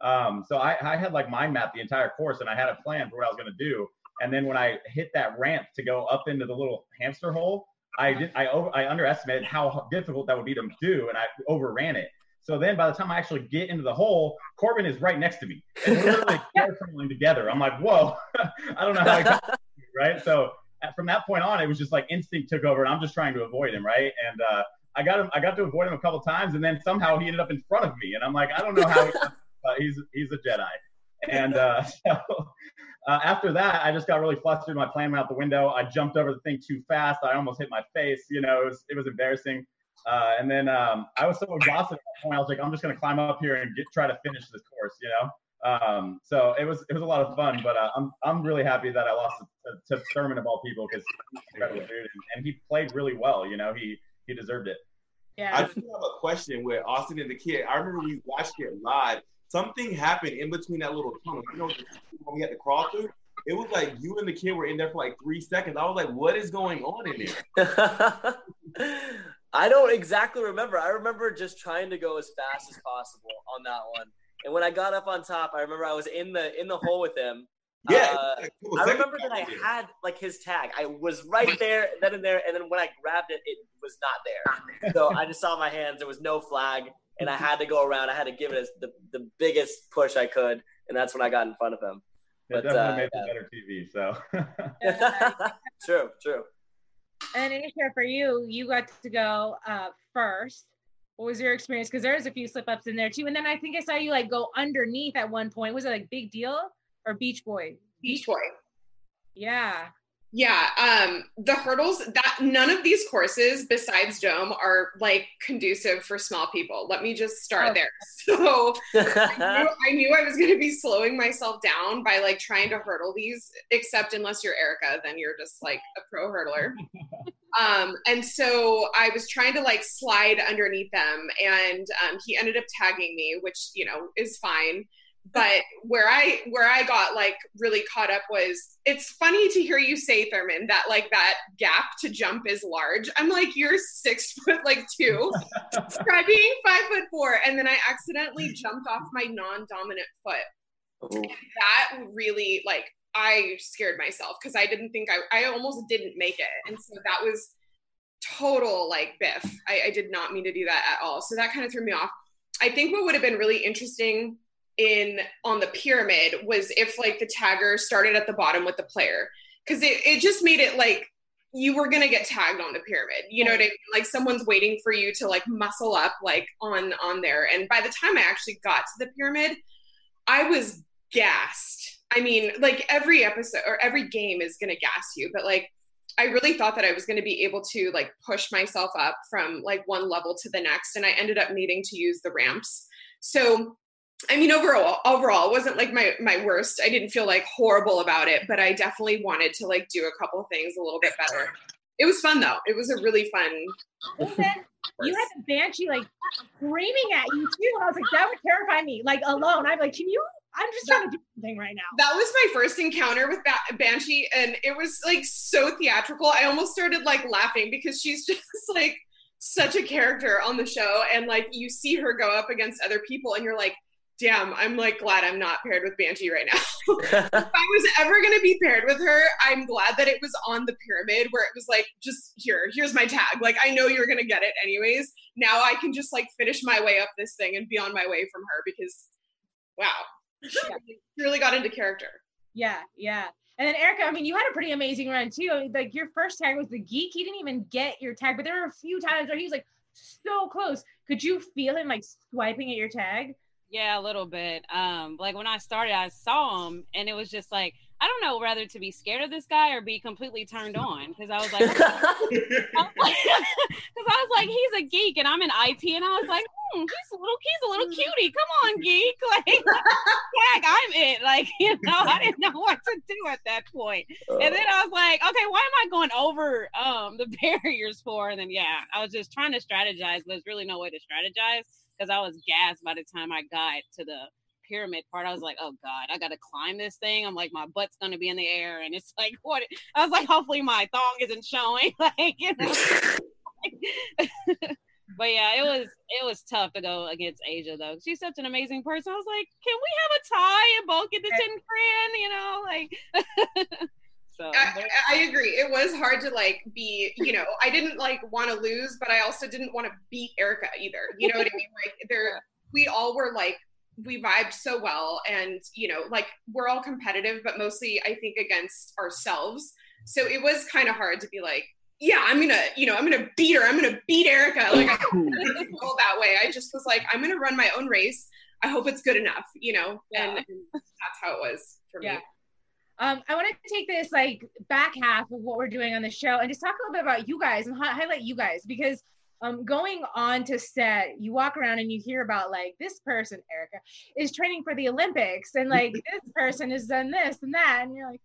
Um, so I, I had like mind mapped the entire course and I had a plan for what I was gonna do. And then when I hit that ramp to go up into the little hamster hole, I did I over I underestimated how difficult that would be to do, and I overran it. So then, by the time I actually get into the hole, Corbin is right next to me, and we're literally carefully together. I'm like, whoa, I don't know how I got you, right. So from that point on, it was just like instinct took over, and I'm just trying to avoid him, right. And uh, I got him, I got to avoid him a couple times, and then somehow he ended up in front of me, and I'm like, I don't know how, he, but he's he's a Jedi. And uh, so uh, after that, I just got really flustered. My plan went out the window. I jumped over the thing too fast. I almost hit my face. You know, it was, it was embarrassing. Uh, and then um, I was so exhausted at that point. I was like, I'm just gonna climb up here and get, try to finish this course. You know. Um, so it was it was a lot of fun. But uh, I'm I'm really happy that I lost to, to Thurman of all people because incredible dude and, and he played really well. You know, he he deserved it. Yeah. I just have a question with Austin and the kid. I remember we watched it live. Something happened in between that little tunnel. You know, when we had to crawl through. It was like you and the kid were in there for like three seconds. I was like, "What is going on in there?" I don't exactly remember. I remember just trying to go as fast as possible on that one. And when I got up on top, I remember I was in the in the hole with him. Yeah, Uh, like, I remember that I had like his tag. I was right there, then and there, and then when I grabbed it, it was not there. So I just saw my hands. There was no flag, and I had to go around. I had to give it the the biggest push I could, and that's when I got in front of him. It But, definitely uh, made yeah. for better TV. So true, true. And Aisha, for you, you got to go uh, first. What was your experience? Because there's a few slip ups in there too. And then I think I saw you like go underneath at one point. Was it like Big Deal or Beach Boy? Beach Boy. Yeah. Yeah, um, the hurdles that none of these courses besides Dome are like conducive for small people. Let me just start Oh. there. So I knew, I knew I was going to be slowing myself down by like trying to hurdle these, except unless you're Erica, then you're just like a pro hurdler. um, and so I was trying to like slide underneath them, and um, he ended up tagging me, which you know is fine. But where I where I got like really caught up was it's funny to hear you say Thurman that like that gap to jump is large. I'm like you're six foot like two, try being five foot four, and then I accidentally jumped off my non-dominant foot. Ooh. That really like I scared myself because I didn't think I I almost didn't make it, and so that was total like biff. I, I did not mean to do that at all, so that kind of threw me off. I think what would have been really interesting in on the pyramid was if like the tagger started at the bottom with the player. Because it, it just made it like you were gonna get tagged on the pyramid you know what i mean? Like someone's waiting for you to like muscle up like on on there. And by the time i actually got to the pyramid i was gassed. I mean like every episode or every game is gonna gas you but like i really thought that i was gonna be able to like push myself up from like one level to the next and i ended up needing to use the ramps. So I mean, overall, overall, it wasn't like my my worst. I didn't feel like horrible about it, but I definitely wanted to like do a couple things a little bit better. It was fun though. It was a really fun. Then you had the banshee like screaming at you too. I was like, that would terrify me. Like alone. I'm like, can you? I'm just trying to do something right now. That was my first encounter with ba- Banshee, and it was like so theatrical. I almost started like laughing because she's just like such a character on the show, and like you see her go up against other people, and you're like, damn, I'm like glad I'm not paired with Banshee right now. if I was ever gonna be paired with her, I'm glad that it was on the pyramid where it was like, just here, here's my tag. Like I know you're gonna get it anyways. Now I can just like finish my way up this thing and be on my way from her because, wow, she really got into character. Yeah, yeah. And then Erica, I mean, you had a pretty amazing run too. Like your first tag was the geek. He didn't even get your tag, but there were a few times where he was like so close. Could you feel him like swiping at your tag? Yeah, a little bit. Um, like when I started, I saw him, and it was just like I don't know whether to be scared of this guy or be completely turned on because I was like, because I was like, he's a geek, and I'm in IT, and I was like, hmm, he's a little, he's a little cutie. Come on, geek, like, heck, I'm it. Like, you know, I didn't know what to do at that point. And then I was like, okay, why am I going over um the barriers for? And then yeah, I was just trying to strategize, but there's really no way to strategize because I was gassed by the time I got to the pyramid part. I was like, oh God, I gotta climb this thing. I'm like, my butt's gonna be in the air, and it's like, what? I was like, hopefully my thong isn't showing, like, you know. but yeah, it was it was tough to go against Aisha though. She's such an amazing person. I was like, can we have a tie and both get the ten grand? You know, like. So I, I agree. It was hard to like be, you know, I didn't like want to lose, but I also didn't want to beat Erica either. You know what I mean? Like there, we all were like, we vibed so well, and you know, like we're all competitive, but mostly I think against ourselves. So it was kind of hard to be like, yeah, I'm gonna, you know, I'm gonna beat her. I'm gonna beat Erica. Like I didn't feel that way. I just was like, I'm gonna run my own race. I hope it's good enough, you know, and, and that's how it was for me. Um, I want to take this like back half of what we're doing on the show and just talk a little bit about you guys and hi- highlight you guys because um, going on to set, you walk around and you hear about like this person, Erica, is training for the Olympics and like this person has done this and that, and you're like,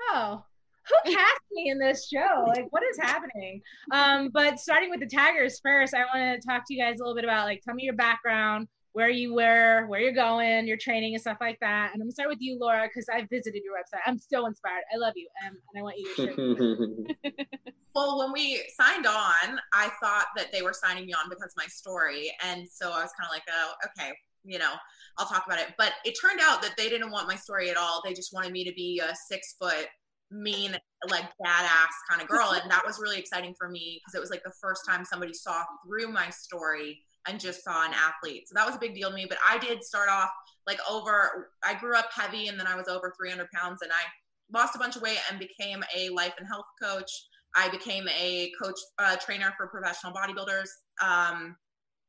oh, who cast me in this show? Like, what is happening? Um, but starting with the taggers first, I want to talk to you guys a little bit about like, tell me your background, where you were, where you're going, your training and stuff like that. And I'm gonna start with you, Laura, because I visited your website. I'm so inspired. I love you, um, and I want you to share. Well, when we signed on, I thought that they were signing me on because of my story. And so I was kind of like, oh, okay, you know, I'll talk about it. But it turned out that they didn't want my story at all. They just wanted me to be a six foot, mean, like badass kind of girl. And that was really exciting for me because it was like the first time somebody saw through my story and just saw an athlete. So that was a big deal to me. But I did start off like over, I grew up heavy and then I was over 300 pounds and I lost a bunch of weight and became a life and health coach. I became a coach, uh, trainer for professional bodybuilders. Um,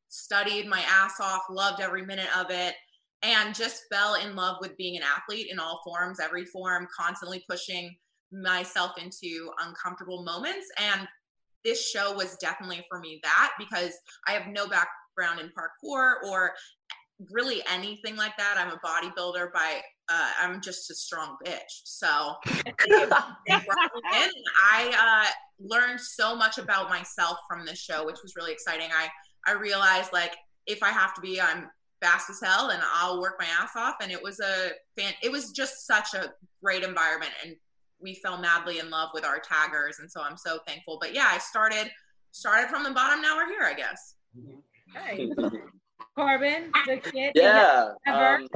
studied my ass off, loved every minute of it, and just fell in love with being an athlete in all forms, every form, constantly pushing myself into uncomfortable moments. And this show was definitely for me that because I have no background in parkour or really anything like that. I'm a bodybuilder by uh, I'm just a strong bitch. So I uh, learned so much about myself from this show, which was really exciting. I I realized like if I have to be, I'm fast as hell and I'll work my ass off. And it was a fan. It was just such a great environment, and we fell madly in love with our taggers, and so I'm so thankful. But yeah, I started started from the bottom. Now we're here, I guess. Hey. Corbin, the kid. Yeah. Ever? Um,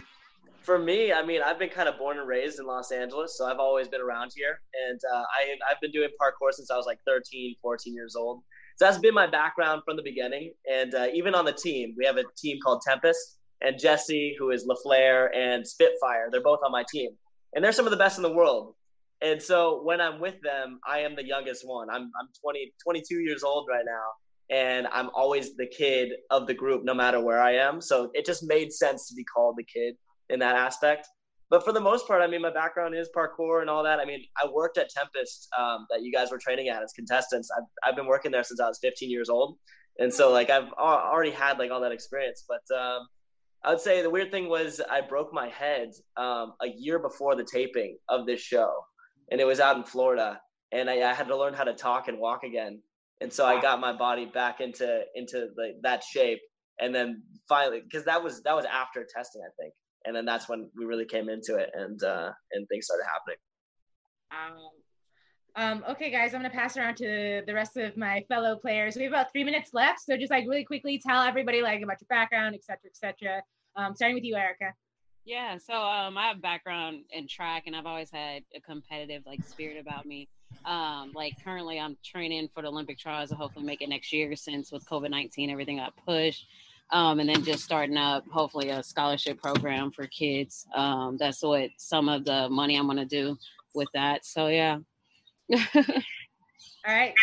for me, I mean, I've been kind of born and raised in Los Angeles, so I've always been around here. And uh, I, I've been doing parkour since I was like 13, 14 years old. So that's been my background from the beginning. And uh, even on the team, we have a team called Tempest, and Jesse, who is LaFleur, and Spitfire. They're both on my team. And they're some of the best in the world. And so when I'm with them, I am the youngest one. I'm, I'm 20, 22 years old right now and I'm always the kid of the group, no matter where I am. So it just made sense to be called the kid in that aspect. But for the most part, I mean, my background is parkour and all that. I mean, I worked at Tempest um, that you guys were training at as contestants. I've, I've been working there since I was 15 years old. And so, like, I've already had, like, all that experience. But um, I would say the weird thing was I broke my head um, a year before the taping of this show. And it was out in Florida. And I, I had to learn how to talk and walk again and so I got my body back into into like that shape, and then finally, because that was that was after testing, I think, and then that's when we really came into it, and uh, and things started happening. Um, okay, guys, I'm gonna pass around to the rest of my fellow players. We have about three minutes left, so just like really quickly tell everybody like about your background, etc., etc. Um, starting with you, Erica. Yeah, so um, I have background in track, and I've always had a competitive like spirit about me. Um, like currently, I'm training for the Olympic trials and hopefully make it next year. Since with COVID 19, everything got pushed, um, and then just starting up hopefully a scholarship program for kids. Um, that's what some of the money I'm gonna do with that. So yeah. All right.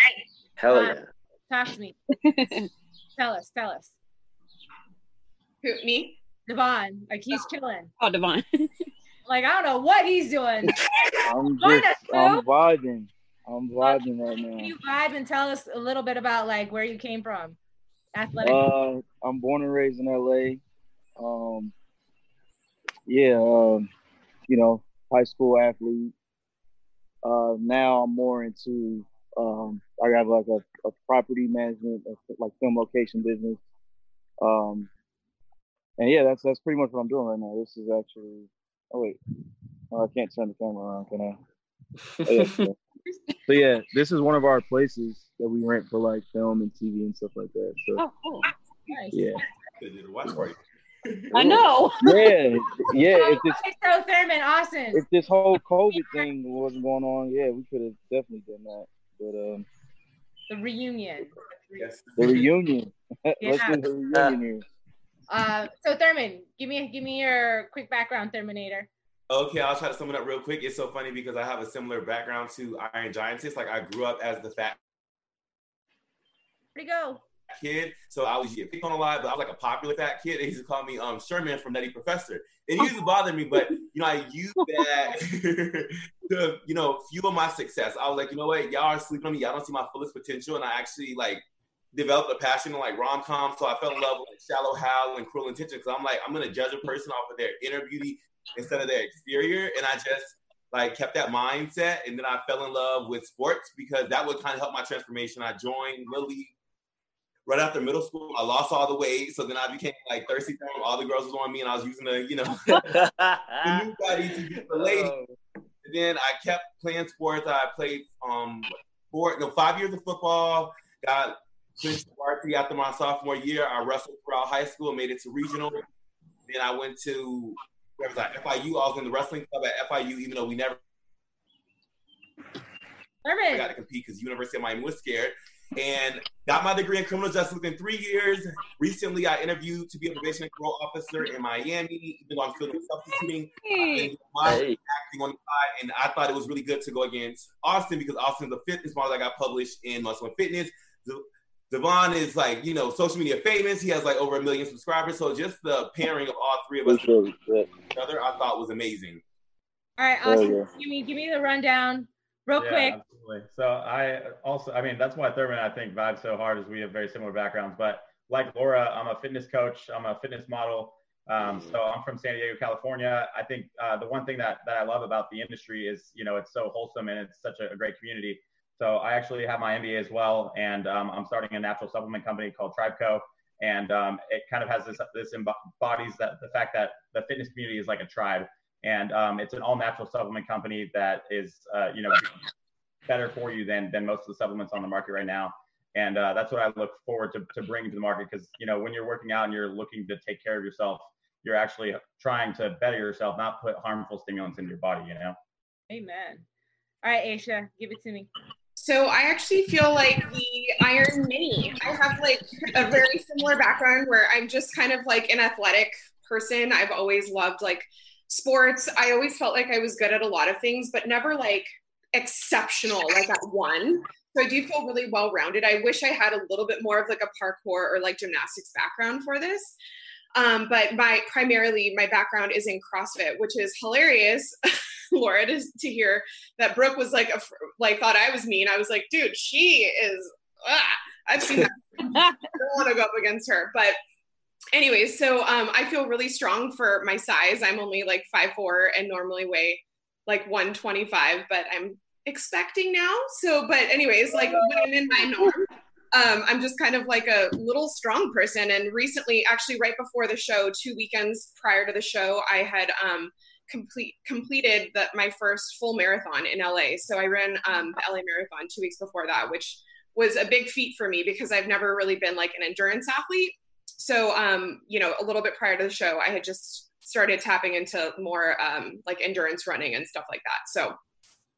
Hell Uh, yeah. Talk to me. tell us. Tell us. Who, me? Devon, like he's chilling. Oh, Devon. Like I don't know what he's doing. I'm just, I'm vibing. I'm vibing right now. Can you vibe and tell us a little bit about like where you came from? Athletic. Uh, I'm born and raised in LA. Um, yeah, um, you know, high school athlete. Uh, now I'm more into. Um, I have like a, a property management, uh, like film location business. Um, and yeah, that's that's pretty much what I'm doing right now. This is actually. Oh wait, oh, I can't turn the camera around, can I? Oh, yeah, yeah. So yeah, this is one of our places that we rent for like film and TV and stuff like that. So oh, cool. nice. yeah, They did a watch party. I know. yeah, yeah. If this so Thurman, Austin. if this whole COVID thing wasn't going on, yeah, we could have definitely done that. But um, the reunion. Yes. the reunion. Let's Yeah. do the reunion here. Uh, so Thurman, give me give me your quick background, Terminator. Okay, I'll try to sum it up real quick. It's so funny because I have a similar background to Iron Giantess. Like I grew up as the fat Where'd go? kid, so I was get picked on a lot, but I was like a popular fat kid. They used to call me um Sherman from Nutty Professor. And it used to bother me, but you know, I used that to you know fuel my success. I was like, you know what, y'all are sleeping on me. Y'all don't see my fullest potential, and I actually like developed a passion in like rom com. So I fell in love with like, Shallow Hal and Cruel Intentions because I'm like, I'm gonna judge a person off of their inner beauty instead of their exterior, and I just like kept that mindset, and then I fell in love with sports because that would kind of help my transformation. I joined Little League right after middle school. I lost all the weight, so then I became like thirsty 'em. All the girls was on me, and I was using the you know the new body to get the lady. And then I kept playing sports. I played um four, no, five years of football. Got clinched varsity after my sophomore year. I wrestled throughout high school, made it to regional. Then I went to where was I? FIU. I was in the wrestling club at FIU, even though we never I got to compete because the University of Miami was scared. And got my degree in criminal justice within three years. Recently, I interviewed to be a probation and parole officer in Miami, even though I'm still doing substituting. I've been doing my Hey. acting on the side, and I thought it was really good to go against Austin because Austin is the fitness model that I got published in Muscle and Fitness. The Devon is like, you know, social media famous. He has like over a million subscribers. So just the pairing of all three of us Really good. together, I thought was amazing. All right, Oh, Austin, yeah. give me give me the rundown real Yeah, quick. Absolutely. So I also, I mean, that's why Thurman I think vibe so hard is we have very similar backgrounds. But like Laura, I'm a fitness coach. I'm a fitness model. Um, so I'm from San Diego, California. I think uh, the one thing that that I love about the industry is, you know, it's so wholesome and it's such a, a great community. So I actually have my MBA as well, and um, I'm starting a natural supplement company called Tribeco. And um, it kind of has this this embodies that the fact that the fitness community is like a tribe, and um, it's an all natural supplement company that is, uh, you know, better for you than than most of the supplements on the market right now. And uh, that's what I look forward to, to bringing to the market because you know when you're working out and you're looking to take care of yourself, you're actually trying to better yourself, not put harmful stimulants into your body. You know. Amen. All right, Aisha, give it to me. So I actually feel like the Iron Mini. I have like a very similar background where I'm just kind of like an athletic person. I've always loved like sports. I always felt like I was good at a lot of things, but never like exceptional like at one. So I do feel really well rounded. I wish I had a little bit more of like a parkour or like gymnastics background for this. Um, but my primarily my background is in CrossFit, which is hilarious, Laura, to, to hear that Brooke was like a, like thought I was mean. I was like, dude, she is. Ah, I've seen that. I don't want to go up against her, but anyways, so um, I feel really strong for my size. I'm only like five four and normally weigh like 125, but I'm expecting now. So, but anyways, like when I'm in my norm, um, I'm just kind of like a little strong person. And recently, actually, right before the show, two weekends prior to the show, I had um, complete completed the, my first full marathon in LA. So I ran um, the LA Marathon two weeks before that, which was a big feat for me because I've never really been like an endurance athlete. So, um, you know, a little bit prior to the show, I had just started tapping into more um, like endurance running and stuff like that. So,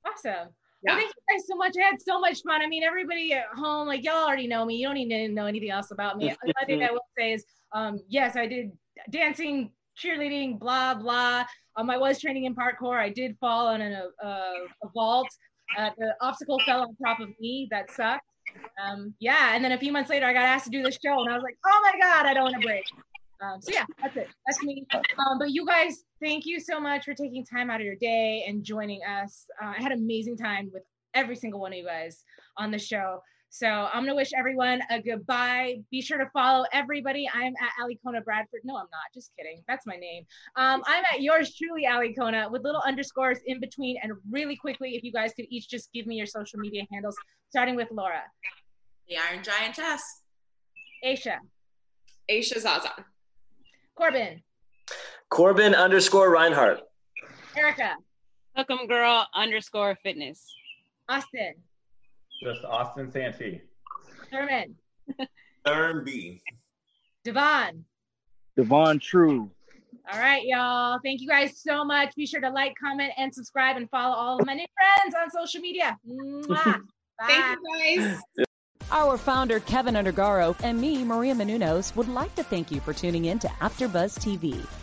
Awesome. Yeah. Well, thank you guys so much. I had so much fun. I mean, everybody at home, like y'all already know me. You don't need to know anything else about me. The other thing I will say is, um, yes, I did dancing, cheerleading, blah blah. Um, I was training in parkour. I did fall on a, a, a vault. Uh, the obstacle fell on top of me. That sucked. Um, yeah, and then a few months later, I got asked to do this show, and I was like, oh my god, I don't want to break. Um, so yeah, that's it. That's me. Um, but you guys, thank you so much for taking time out of your day and joining us. Uh, I had an amazing time with every single one of you guys on the show. So I'm gonna wish everyone a goodbye. Be sure to follow everybody. I'm at Ali Kona Bradford. No, I'm not. Just kidding. That's my name. Um, I'm at yours truly, Ali Kona, with little underscores in between. And really quickly, if you guys could each just give me your social media handles, starting with Laura, The Iron Giantess. Aisha, Aisha Zaza. Corbin, Corbin underscore Reinhardt. Erica, Hook 'em girl underscore fitness. Austin, Just Austin Santee. Thurman, Thurn B. Devon. Devon True. All right, y'all. Thank you guys so much. Be sure to like, comment, and subscribe and follow all of my new friends on social media. Bye. Thank you guys. Our founder, Keven Undergaro, and me, Maria Menounos, would like to thank you for tuning in to AfterBuzz TV.